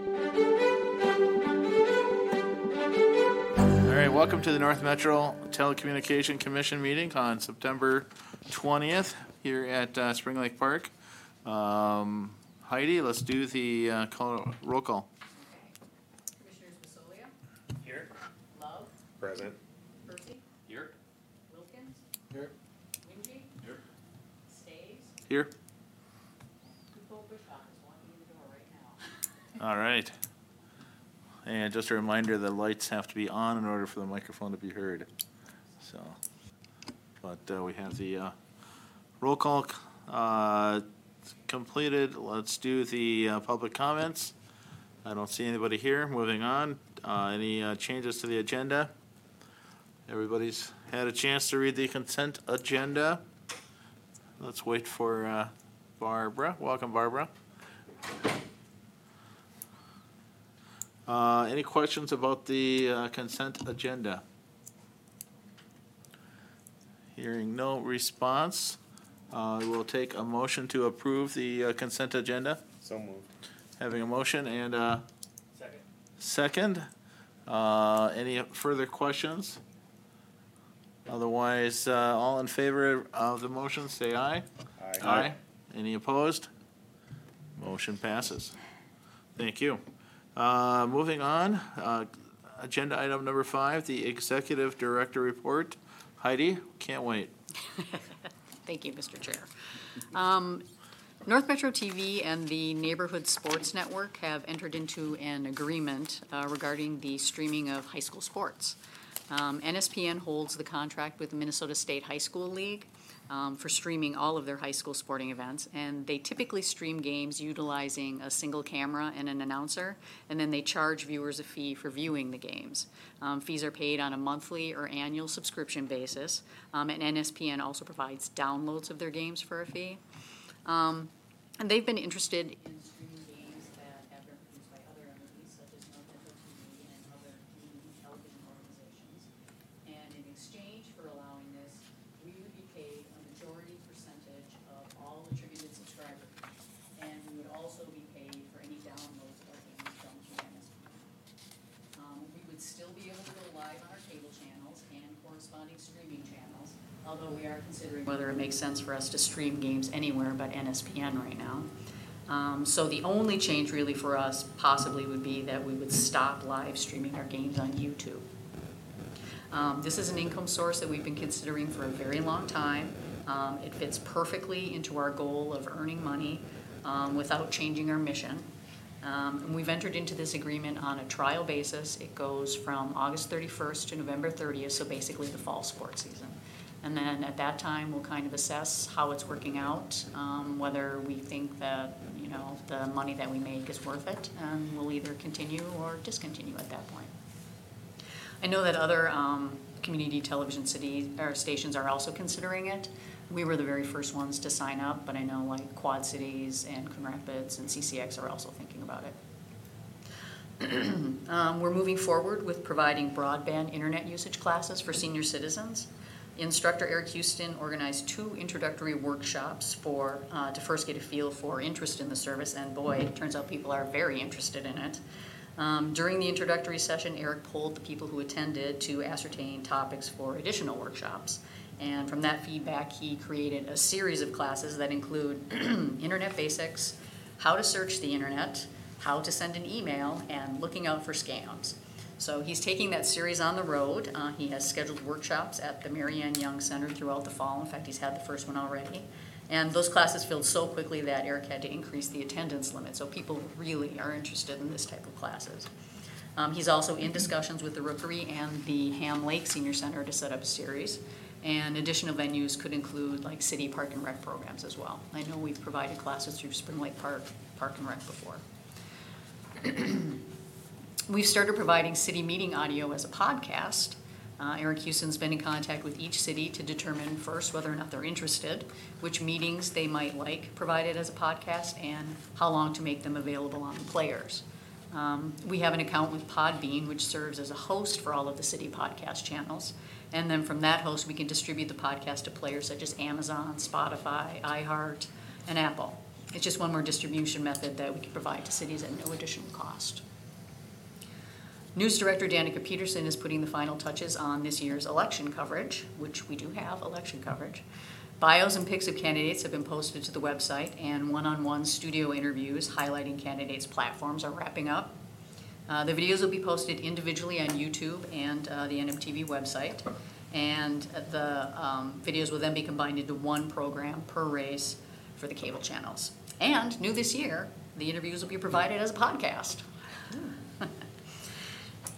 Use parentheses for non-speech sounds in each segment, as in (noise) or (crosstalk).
All right, welcome to the North Metro Telecommunication Commission meeting on September 20th here at uh, Spring Lake Park. Um, Heidi, let's do the uh, call, roll call. Commissioners Basolia, Here. Love, Present. Percy, Here. Wilkins. Here. Wingy. Here. Staves, Here. Kuko Bishop is walking in the door right now. All right. And just a reminder, the lights have to be on in order for the microphone to be heard. So, but uh, we have the uh, roll call uh, completed. Let's do the uh, public comments. I don't see anybody here. Moving on. Uh, Any uh, changes to the agenda? Everybody's had a chance to read the consent agenda. Let's wait for uh, Barbara. Welcome, Barbara. Uh, Any questions about the uh, consent agenda? Hearing no response, uh, we'll take a motion to approve the uh, consent agenda. So moved. Having a motion and a Second. second. Uh, Any further questions? Otherwise, uh, all in favor of the motion, say aye. Aye. Any opposed? Motion passes. Thank you. Uh, Moving on, uh, agenda item number five, the executive director report. Heidi, can't wait. (laughs) Thank you, Mr. Chair. Um, North Metro TV and the Neighborhood Sports Network have entered into an agreement uh, regarding the streaming of high school sports. Um, NSPN holds the contract with the Minnesota State High School League um, for streaming all of their high school sporting events, and they typically stream games utilizing a single camera and an announcer, and then they charge viewers a fee for viewing the games. Um, fees are paid on a monthly or annual subscription basis, um, and NSPN also provides downloads of their games for a fee. Um, and they've been interested in streaming games that have been produced by other entities such as North Metro TV and other community television organizations. And in exchange for allowing this, we would be paid a majority percentage of all attributed subscriber fees. And we would also be paid for any downloads of our games from NSPN. Um, we would still be able to go live on our cable channels and corresponding streaming channels, although we are considering whether it makes sense for us to stream games anywhere but NSPN right now. Um, so the only change really for us possibly would be that we would stop live streaming our games on YouTube. Um, this is an income source that we've been considering for a very long time. Um, it fits perfectly into our goal of earning money um, without changing our mission. Um, and we've entered into this agreement on a trial basis. It goes from August 31st to November 30th, so basically the fall sports season. And then at that time, we'll kind of assess how it's working out, um, whether we think that, you know, the money that we make is worth it, and we'll either continue or discontinue at that point. I know that other um, community television city, or stations are also considering it. We were the very first ones to sign up, but I know like Quad Cities and Coon Rapids and CCX are also thinking about it. (clears throat) Um, We're moving forward with providing broadband internet usage classes for senior citizens. Instructor Eric Houston organized two introductory workshops for, uh, to first get a feel for interest in the service, and boy, it turns out people are very interested in it. Um, During the introductory session, Eric polled the people who attended to ascertain topics for additional workshops. And from that feedback, he created a series of classes that include (clears throat) internet basics, how to search the internet, how to send an email, and looking out for scams. So he's taking that series on the road. Uh, he has scheduled workshops at the Marianne Young Center throughout the fall. In fact, he's had the first one already. And those classes filled so quickly that Eric had to increase the attendance limit. So people really are interested in this type of classes. Um, he's also in discussions with the Rookery and the Ham Lake Senior Center to set up a series. And additional venues could include like city park and rec programs as well. I know we've provided classes through Spring Lake Park, Park and Rec before. (clears throat) We've started providing city meeting audio as a podcast. Uh, Eric Houston's been in contact with each city to determine first whether or not they're interested, which meetings they might like provided as a podcast, and how long to make them available on the players. Um, we have an account with Podbean, which serves as a host for all of the city podcast channels. And then from that host, we can distribute the podcast to players such as Amazon, Spotify, iHeart, and Apple. It's just one more distribution method that we can provide to cities at no additional cost. News Director Danica Peterson is putting the final touches on this year's election coverage, which we do have election coverage. Bios and pics of candidates have been posted to the website, and one-on-one studio interviews highlighting candidates' platforms are wrapping up. Uh, the videos will be posted individually on YouTube and uh, the NMTV website, and the um, videos will then be combined into one program per race for the cable channels. And new this year, the interviews will be provided as a podcast. (laughs)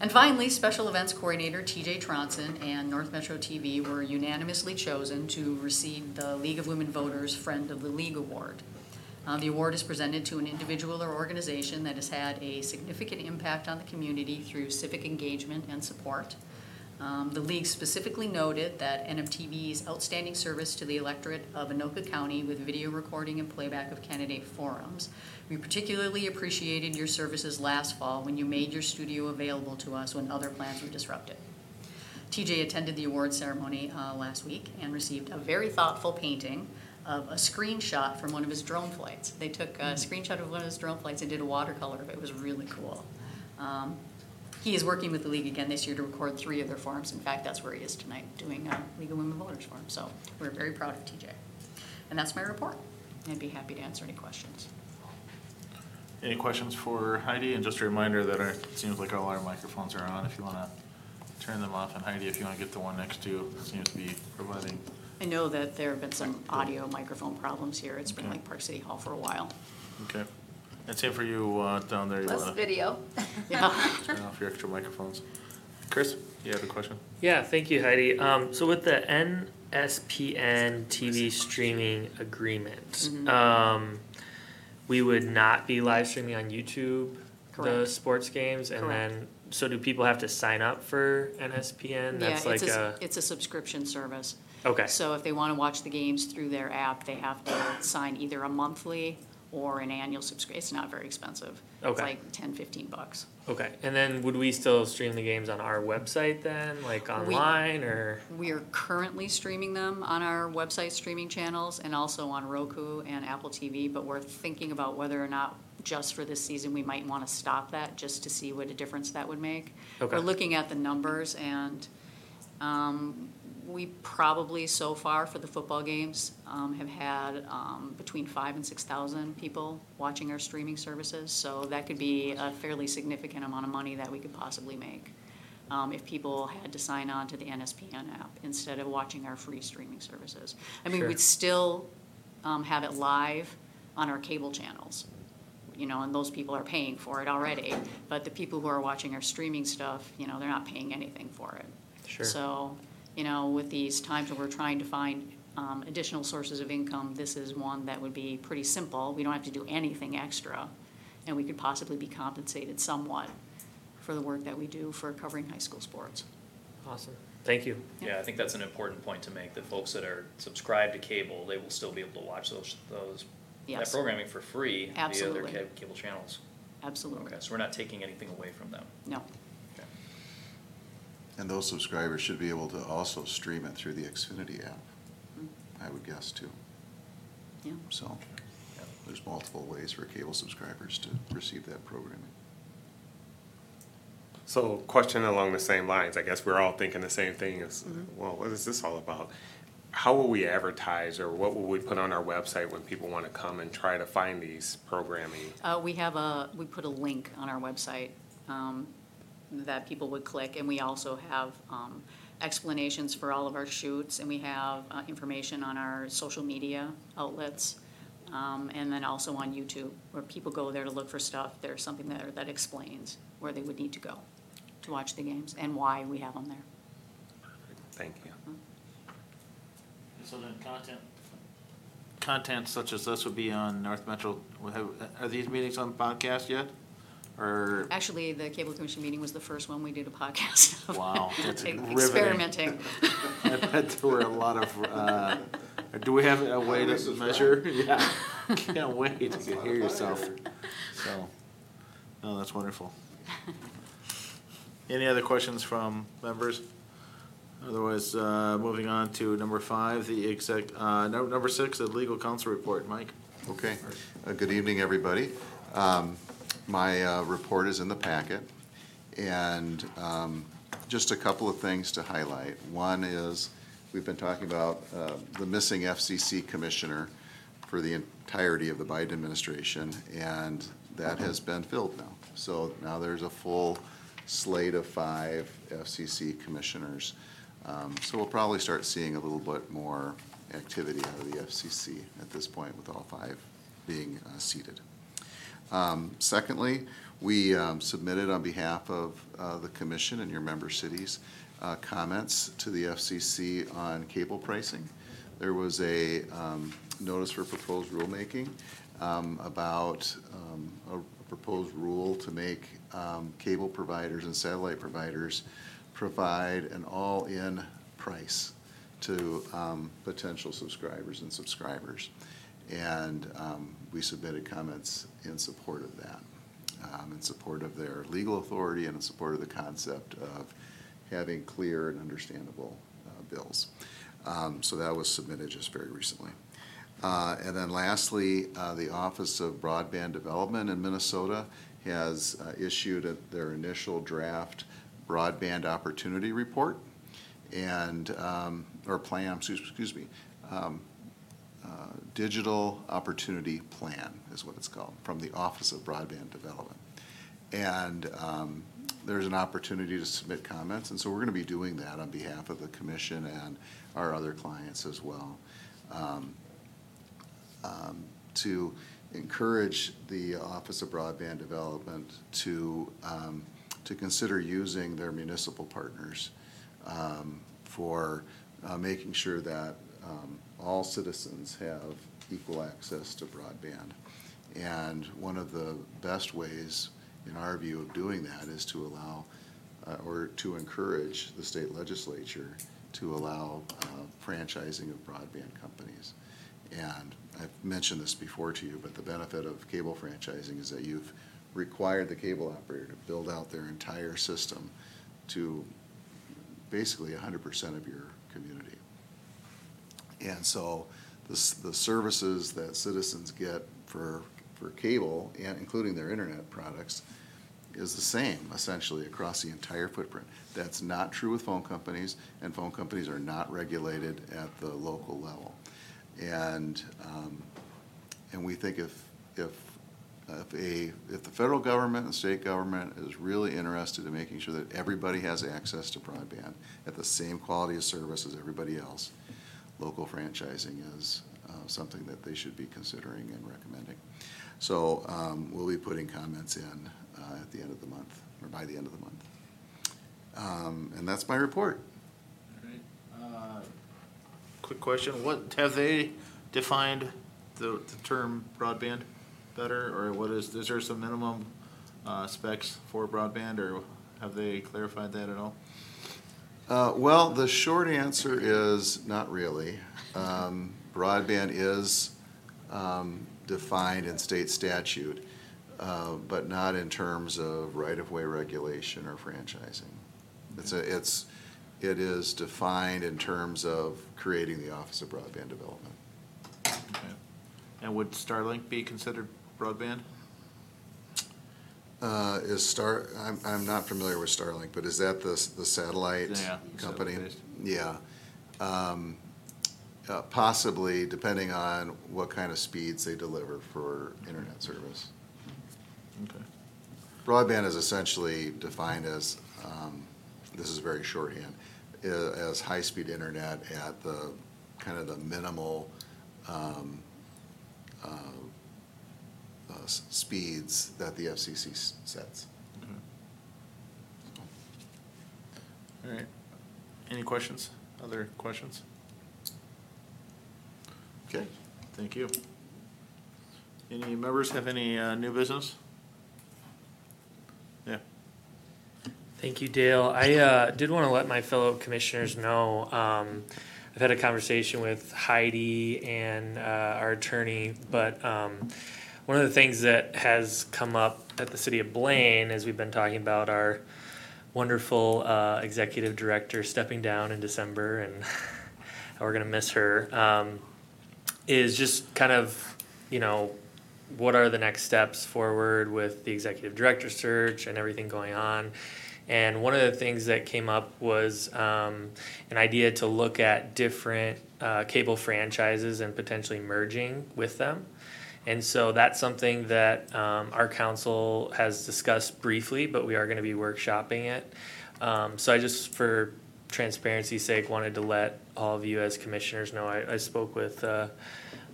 And finally, Special Events Coordinator TJ Tronson and North Metro TV were unanimously chosen to receive the League of Women Voters Friend of the League Award. Uh, the award is presented to an individual or organization that has had a significant impact on the community through civic engagement and support. Um, the league specifically noted that NMTV's outstanding service to the electorate of Anoka County with video recording and playback of candidate forums. We particularly appreciated your services last fall when you made your studio available to us when other plans were disrupted. TJ attended the award ceremony uh, last week and received a very thoughtful painting of a screenshot from one of his drone flights. They took a screenshot of one of his drone flights and did a watercolor of it. It was really cool. Um, he is working with the league again this year to record three of their forums. In fact, that's where he is tonight, doing uh, League of Women Voters Forum. So we're very proud of TJ. And that's my report. I'd be happy to answer any questions. Any questions for Heidi? And just a reminder that our, it seems like all our microphones are on, if you wanna turn them off. And Heidi, if you wanna get the one next to you, seems to be providing, I know that there have been some audio microphone problems here at Spring Okay. Lake Park City Hall for a while. okay. And same for you, uh, down there, you Less wanna video. Yeah. (laughs) turn off your extra microphones. Chris, you have a question? Yeah, thank you, Heidi. Um, so with the NSPN TV streaming agreement, Mhm. um, we would not be live streaming on YouTube the Correct. sports games, and Correct. then so do people have to sign up for NSPN? That's Yeah, like it's a, a, it's a subscription service. okay, So if they want to watch the games through their app, they have to sign either a monthly or an annual subscription. It's not very expensive. It's Okay. like 10, 15 bucks. okay. And then would we still stream the games on our website then, like online or? We are currently streaming them on our website streaming channels and also on Roku and Apple TV, but we're thinking about whether or not just for this season, we might want to stop that just to see what a difference that would make. Okay. We're looking at the numbers and um, we probably so far for the football games um, have had um, between five and six thousand people watching our streaming services. So that could be a fairly significant amount of money that we could possibly make um, if people had to sign on to the NSPN app instead of watching our free streaming services. I mean, Sure. we'd still um, have it live on our cable channels, you know, and those people are paying for it already. But the people who are watching our streaming stuff, you know, they're not paying anything for it. Sure. So, you know, with these times when we're trying to find um, additional sources of income, this is one that would be pretty simple. We don't have to do anything extra, and we could possibly be compensated somewhat for the work that we do for covering high school sports. Awesome, thank you. Yeah, I think that's an important point to make, that folks that are subscribed to cable, they will still be able to watch those, those, that Yes. programming for free via their Absolutely. ca- cable channels. Absolutely. Okay, so we're not taking anything away from them. No, Okay. And those subscribers should be able to also stream it through the Xfinity app, Mm-hmm. I would guess too. yeah. So there's multiple ways for cable subscribers to receive that programming. So, question along the same lines, I guess we're all thinking the same thing is, well, what is this all about? How will we advertise or what will we put on our website when people want to come and try to find these programming? Uh, we have a, we put a link on our website, um, that people would click, and we also have, um, explanations for all of our shoots, and we have, uh, information on our social media outlets, um, and then also on YouTube, where people go there to look for stuff, there's something there that explains where they would need to go to watch the games, and why we have them there. Thank you. So then content, content such as this would be on North Metro, have- are these meetings on podcast yet? Or, Actually, the cable commission meeting was the first one we did a podcast of. Wow, (laughs) that's Ex- riveting. Experimenting. (laughs) I bet there were a lot of, uh, do we have a way to measure? (laughs) Yeah, can't wait to hear yourself. So, no, that's wonderful. Any other questions from members? Otherwise, uh, moving on to number five, the exec, uh, no- number six, the legal counsel report. Mike? Okay, Uh, good evening, everybody. Um, My uh, report is in the packet, and um, just a couple of things to highlight. One is, we've been talking about uh, the missing FCC commissioner for the entirety of the Biden administration, and that has been filled now. So now there's a full slate of five FCC commissioners. Um, So we'll probably start seeing a little bit more activity out of the FCC at this point with all five being uh, seated. Um, Secondly, we um, submitted on behalf of uh, the commission and your member cities uh, comments to the FCC on cable pricing. There was a um, notice for proposed rulemaking um, about um, a proposed rule to make um, cable providers and satellite providers provide an all-in price to um, potential subscribers and subscribers. And um, we submitted comments in support of that, um, in support of their legal authority and in support of the concept of having clear and understandable uh, bills. Um, So that was submitted just very recently. Uh, And then lastly, uh, the Office of Broadband Development in Minnesota has uh, issued a- their initial draft broadband opportunity report and, um, or plan, excuse excuse me, um, uh, Digital Opportunity Plan is what it's called, from the Office of Broadband Development. And um, there's an opportunity to submit comments, and so we're going to be doing that on behalf of the commission and our other clients as well. Um, um, To encourage the Office of Broadband Development to, um, to consider using their municipal partners um, for uh, making sure that um, all citizens have equal access to broadband. And one of the best ways, in our view, of doing that is to allow, uh, or to encourage the state legislature to allow uh, franchising of broadband companies. And I've mentioned this before to you, but the benefit of cable franchising is that you've required the cable operator to build out their entire system to basically hundred percent of your community. And so the, the services that citizens get for, for cable and including their internet products is the same essentially across the entire footprint. That's not true with phone companies, and phone companies are not regulated at the local level. And, um, and we think if, if, if a, if the federal government and state government is really interested in making sure that everybody has access to broadband at the same quality of service as everybody else, local franchising is uh, something that they should be considering and recommending. So um, we'll be putting comments in uh, at the end of the month, or by the end of the month. Um, And that's my report. Uh, Quick question, what, have they defined the, the term broadband better, or what is, is there some minimum uh, specs for broadband, or have they clarified that at all? Uh, Well, the short answer is not really. Um, Broadband is um, defined in state statute, uh, but not in terms of right-of-way regulation or franchising. It's a, it's, it is defined in terms of creating the Office of Broadband Development. And would Starlink be considered broadband? Uh, Is Star, I'm, I'm not familiar with Starlink, but is that the, the satellite Yeah, company? satellite-based. Yeah. Um, uh, Possibly, depending on what kind of speeds they deliver for internet service. Okay. Broadband is essentially defined as, um, this is very shorthand, i- as high-speed internet at the, kind of the minimal um, uh, uh, s- speeds that the FCC s- sets. All right. Any questions? Other questions? Okay. Thank you. Any members have any uh, new business? Yeah. Thank you, Dale. I uh, did want to let my fellow commissioners know, um, I've had a conversation with Heidi and uh, our attorney, but um, one of the things that has come up at the city of Blaine, as we've been talking about our wonderful uh, executive director stepping down in December and (laughs) how we're going to miss her, um, is just kind of you know, what are the next steps forward with the executive director search and everything going on. And one of the things that came up was um, an idea to look at different uh, cable franchises and potentially merging with them. And so that's something that um, our council has discussed briefly, but we are going to be workshopping it. Um, so I just, for transparency's sake, wanted to let all of you as commissioners know. I, I spoke with uh,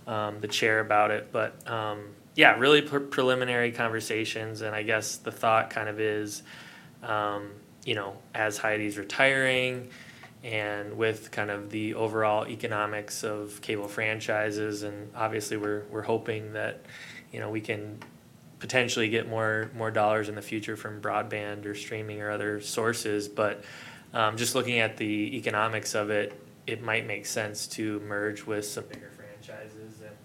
um, the chair about it, but um, yeah, really pre- preliminary conversations. And I guess the thought kind of is, um, you know, as Heidi's retiring and with kind of the overall economics of cable franchises, and obviously we're, we're hoping that, you know, we can potentially get more, more dollars in the future from broadband or streaming or other sources, but um, just looking at the economics of it, it might make sense to merge with some bigger franchises and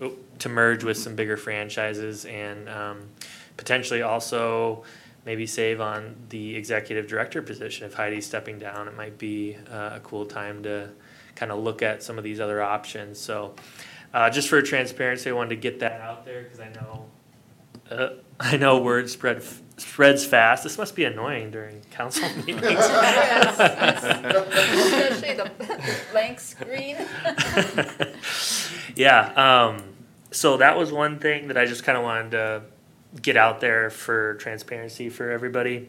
oh, to merge with some bigger franchises and um, potentially also maybe save on the executive director position. If Heidi's stepping down, it might be uh, a cool time to kind of look at some of these other options. So, uh, just for transparency, I wanted to get that out there because I know uh, (laughs) I know word spread spreads fast. This must be annoying during council (laughs) meetings. (laughs) Especially the blank screen. yeah. Um, so that was one thing that I just kind of wanted to get out there for transparency for everybody.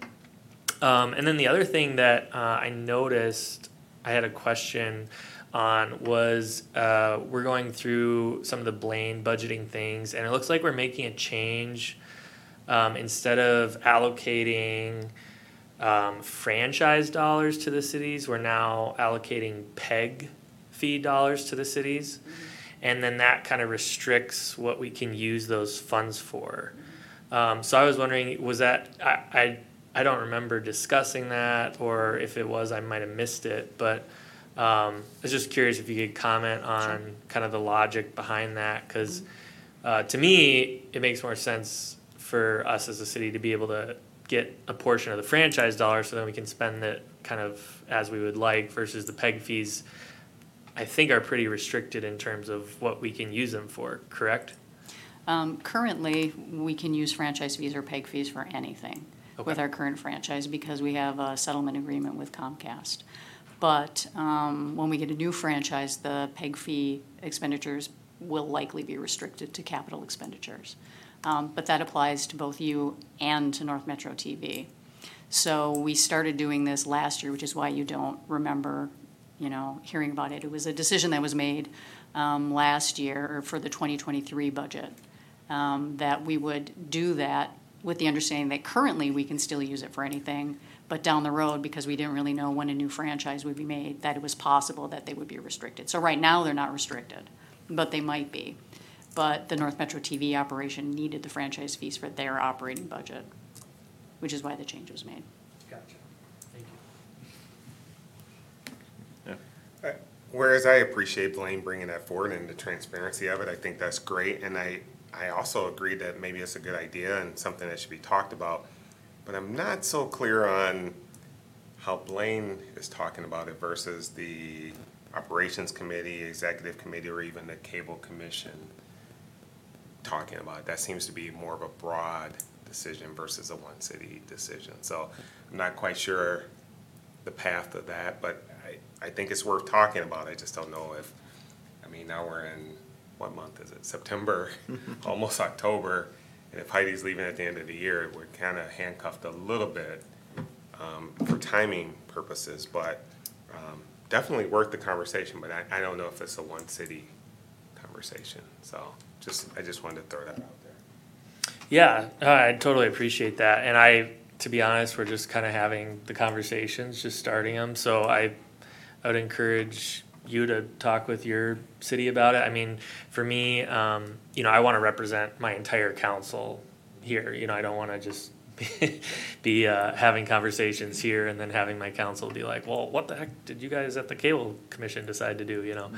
Um, and then the other thing that uh, I noticed, I had a question on was uh, we're going through some of the Blaine budgeting things, and it looks like we're making a change. Um, instead of allocating um, franchise dollars to the cities, we're now allocating PEG fee dollars to the cities. And then that kind of restricts what we can use those funds for. Um, so I was wondering, was that, I, I, I don't remember discussing that, or if it was, I might have missed it, but um, I was just curious if you could comment on kind of the logic behind that, because uh, to me, it makes more sense for us as a city to be able to get a portion of the franchise dollar so then we can spend it kind of as we would like versus the peg fees I think are pretty restricted in terms of what we can use them for, correct? Um, Currently, we can use franchise fees or PEG fees for anything with Okay. our current franchise because we have a settlement agreement with Comcast. But um, when we get a new franchise, the PEG fee expenditures will likely be restricted to capital expenditures. Um, But that applies to both you and to North Metro TV. So we started doing this last year, which is why you don't remember, you know, hearing about it. It was a decision that was made um, last year, or for the 2023 budget, um, that we would do that with the understanding that currently we can still use it for anything, but down the road, because we didn't really know when a new franchise would be made, that it was possible that they would be restricted. So right now, they're not restricted, but they might be. But the North Metro TV operation needed the franchise fees for their operating budget, which is why the change was made. Gotcha. Thank you. Whereas I appreciate Blaine bringing that forward and the transparency of it, I think that's great. And I, I also agree that maybe it's a good idea and something that should be talked about. But I'm not so clear on how Blaine is talking about it versus the operations committee, executive committee, or even the cable commission talking about it. That seems to be more of a broad decision versus a one city decision. So I'm not quite sure the path of that, but I, I think it's worth talking about. I just don't know if, I mean, now we're in, what month is it? September, (laughs) almost October. And if Heidi's leaving at the end of the year, we're kind of handcuffed a little bit um, for timing purposes, but um, definitely worth the conversation, but I, I don't know if it's a one city conversation. So just, I just wanted to throw that out there. Yeah, uh, I totally appreciate that. And I, to be honest, we're just kind of having the conversations, just starting them. So I, I would encourage you to talk with your city about it. I mean, for me, um, you know, I want to represent my entire council here. You know, I don't want to just (laughs) be, uh, having conversations here and then having my council be like, well, what the heck did you guys at the cable commission decide to do? You know,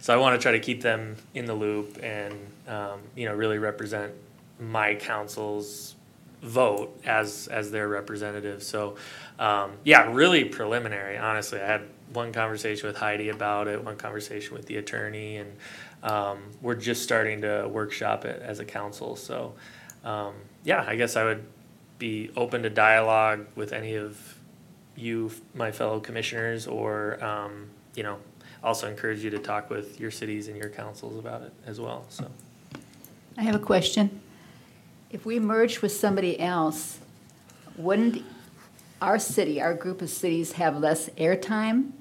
so I want to try to keep them in the loop and um, you know really represent my council's vote as as their representative. So um, yeah, really preliminary. Honestly, I had one conversation with Heidi about it, one conversation with the attorney, and um, we're just starting to workshop it as a council. So, um, yeah, I guess I would be open to dialogue with any of you, my fellow commissioners, or, um, you know, also encourage you to talk with your cities and your councils about it as well, so. I have a question. If we merge with somebody else, wouldn't our city, our group of cities have less airtime?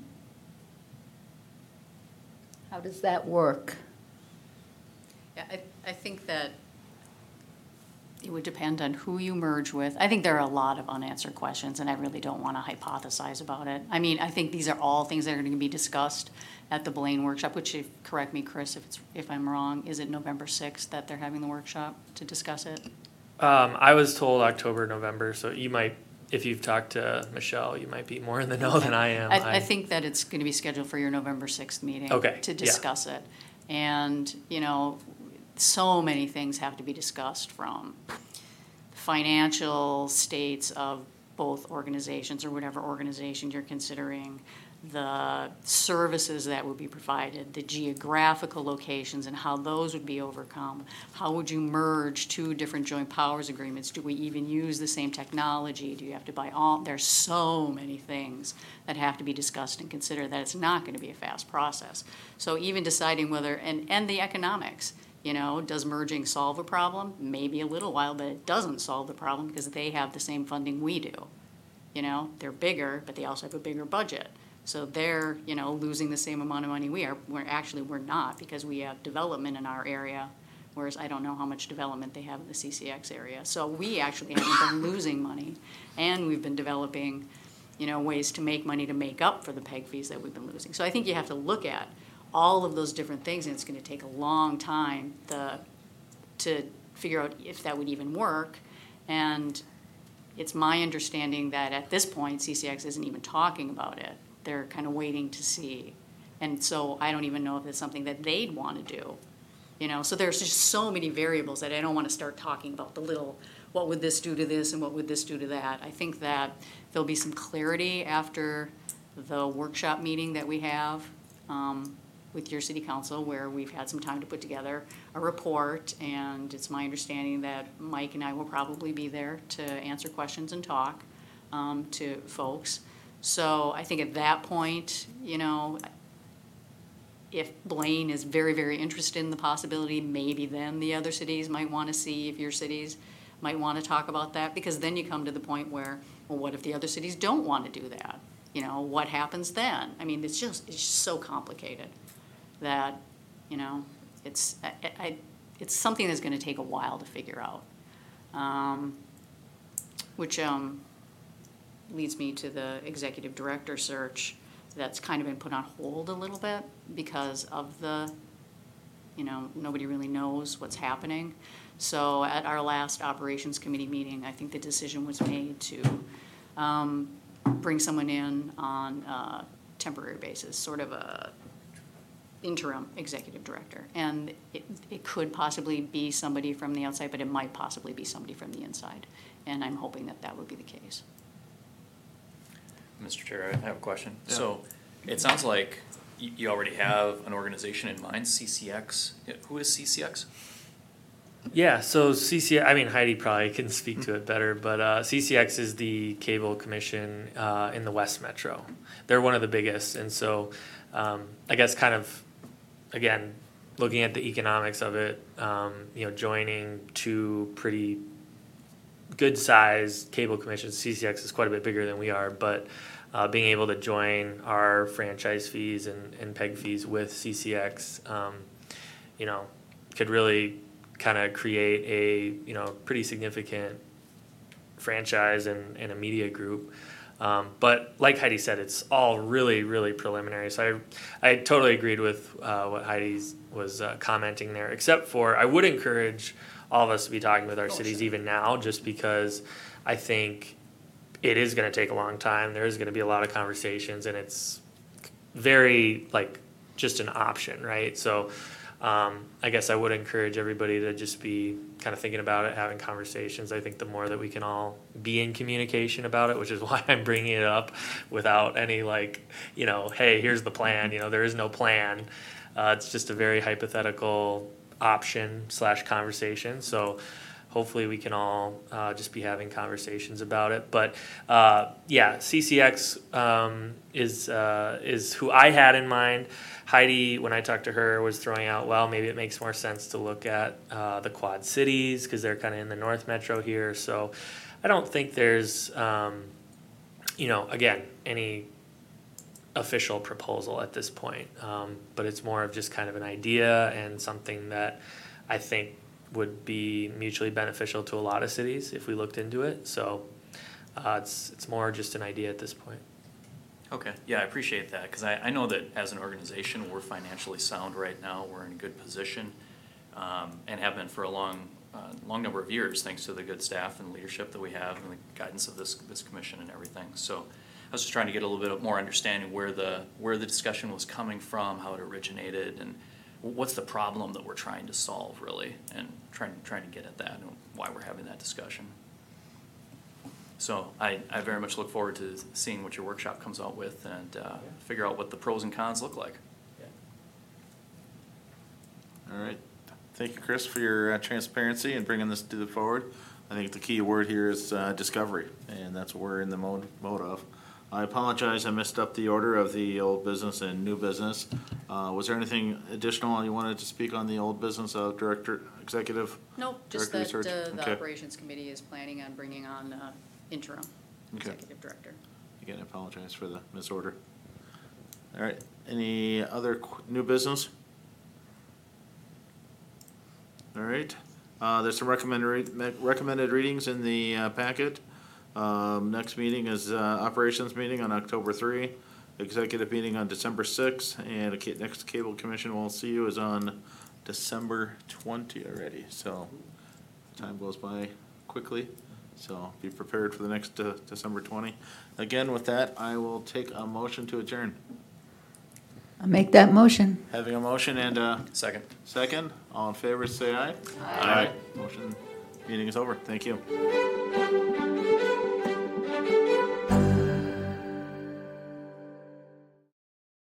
How does that work? Yeah, I, I think that it would depend on who you merge with. I think there are a lot of unanswered questions, and I really don't want to hypothesize about it. I mean, I think these are all things that are going to be discussed at the Blaine workshop, which, if, correct me, Chris, if it's, if I'm wrong, is it November sixth that they're having the workshop to discuss it? Um, I was told October, November, so you might, if you've talked to Michelle, you might be more in the know than I am. I, I think that it's going to be scheduled for your November sixth meeting. Okay, To yeah. discuss it. And, you know, so many things have to be discussed from financial states of both organizations or whatever organization you're considering, the services that would be provided, the geographical locations and how those would be overcome. How would you merge two different joint powers agreements? Do we even use the same technology? Do you have to buy all, there's so many things that have to be discussed and considered that it's not gonna be a fast process. So even deciding whether, and, and the economics, you know, does merging solve a problem? Maybe a little while, but it doesn't solve the problem because they have the same funding we do. You know, they're bigger, but they also have a bigger budget. So they're, you know, losing the same amount of money we are. We're actually, we're not because we have development in our area. Whereas I don't know how much development they have in the CCX area. So we actually haven't been (coughs) losing money. And we've been developing, you know, ways to make money to make up for the PEG fees that we've been losing. So I think you have to look at all of those different things and it's gonna take a long time the, to figure out if that would even work. And it's my understanding that at this point, CCX isn't even talking about it. They're kind of waiting to see. And so I don't even know if it's something that they'd want to do. You know, so there's just so many variables that I don't want to start talking about the little, what would this do to this and what would this do to that. I think that there'll be some clarity after the workshop meeting that we have um, with your city council, where we've had some time to put together a report, and it's my understanding that Mike and I will probably be there to answer questions and talk um, to folks. So I think at that point, you know, if Blaine is very, very interested in the possibility, maybe then the other cities might want to see if your cities might want to talk about that, because then you come to the point where, well, what if the other cities don't want to do that? You know, what happens then? I mean, it's just, it's just so complicated that, you know, it's, I, I, it's something that's gonna take a while to figure out. Um, Which, um, leads me to the executive director search that's kind of been put on hold a little bit because of the, you know, nobody really knows what's happening. So at our last operations committee meeting, I think the decision was made to um, bring someone in on a temporary basis, sort of a interim executive director. And it, it could possibly be somebody from the outside, but it might possibly be somebody from the inside. And I'm hoping that that would be the case. Mr. Chair, I have a question. Yeah. So it sounds like you, you already have an organization in mind, CCX. Who is CCX? Yeah, so CCX, I mean Heidi probably can speak to it better, but uh, CCX is the cable commission uh, in the West Metro. They're one of the biggest, and so um, I guess kind of again looking at the economics of it, um, you know, joining two pretty good size cable commissions. CCX is quite a bit bigger than we are, but uh, being able to join our franchise fees and, and peg fees with CCX, um, you know, could really kind of create a you know pretty significant franchise and, and a media group. Um, but like Heidi said, it's all really, really preliminary. So I, I totally agreed with uh, what Heidi was uh, commenting there, except for I would encourage all of us to be talking with our cities even now, just because I think it is going to take a long time. There is going to be a lot of conversations, and it's very like just an option, right? So um, I guess I would encourage everybody to just be kind of thinking about it, having conversations. I think the more that we can all be in communication about it, which is (laughs) why I'm bringing it up without any like, you know, hey, here's the plan. You know, there is no plan. Uh, it's just a very hypothetical option slash conversation. So hopefully we can all uh, just be having conversations about it. But uh, yeah, CCX um, is uh, is who I had in mind. Heidi, when I talked to her, was throwing out, well, maybe it makes more sense to look at uh, the Quad Cities because they're kind of in the North Metro here. So I don't think there's, um, you know, again, any official proposal at this point. Um, but it's more of just kind of an idea and something that I think would be mutually beneficial to a lot of cities if we looked into it. So uh, it's it's more just an idea at this point. Okay, yeah, I appreciate that, because I, I know that as an organization, we're financially sound right now, we're in a good position, um, and have been for a long, uh, long number of years, thanks to the good staff and leadership that we have and the guidance of this, this commission and everything. So was just trying to get a little bit more understanding where the, where the discussion was coming from, how it originated, and what's the problem that we're trying to solve, really, and trying, trying to get at that, and why we're having that discussion. So I, I very much look forward to seeing what your workshop comes out with and uh, figure out what the pros and cons look like. Yeah. All right. Thank you, Chris, for your uh, transparency and bringing this to the forward. I think the key word here is uh, discovery, and that's what we're in the mode, mode of. I apologize, I messed up the order of the old business and new business. Uh, Was there anything additional you wanted to speak on the old business, uh, Director, Executive? Nope, just Director that Research? uh, the Okay. Operations Committee is planning on bringing on uh, interim Okay. executive director. Again, I apologize for the misorder. All right, any other qu- new business? All right, uh, there's some recommended, re- me- recommended readings in the uh, packet. Um, next meeting is, uh, operations meeting on October three, executive meeting on December sixth, and the ca- next cable commission we'll see you is on December twenty already, so time goes by quickly. So be prepared for the next uh, December 20. Again, with that, I will take a motion to adjourn. I'll make that motion. Having a motion and a Second. second, all in favor, say aye. Aye. Motion, meeting is over. Thank you.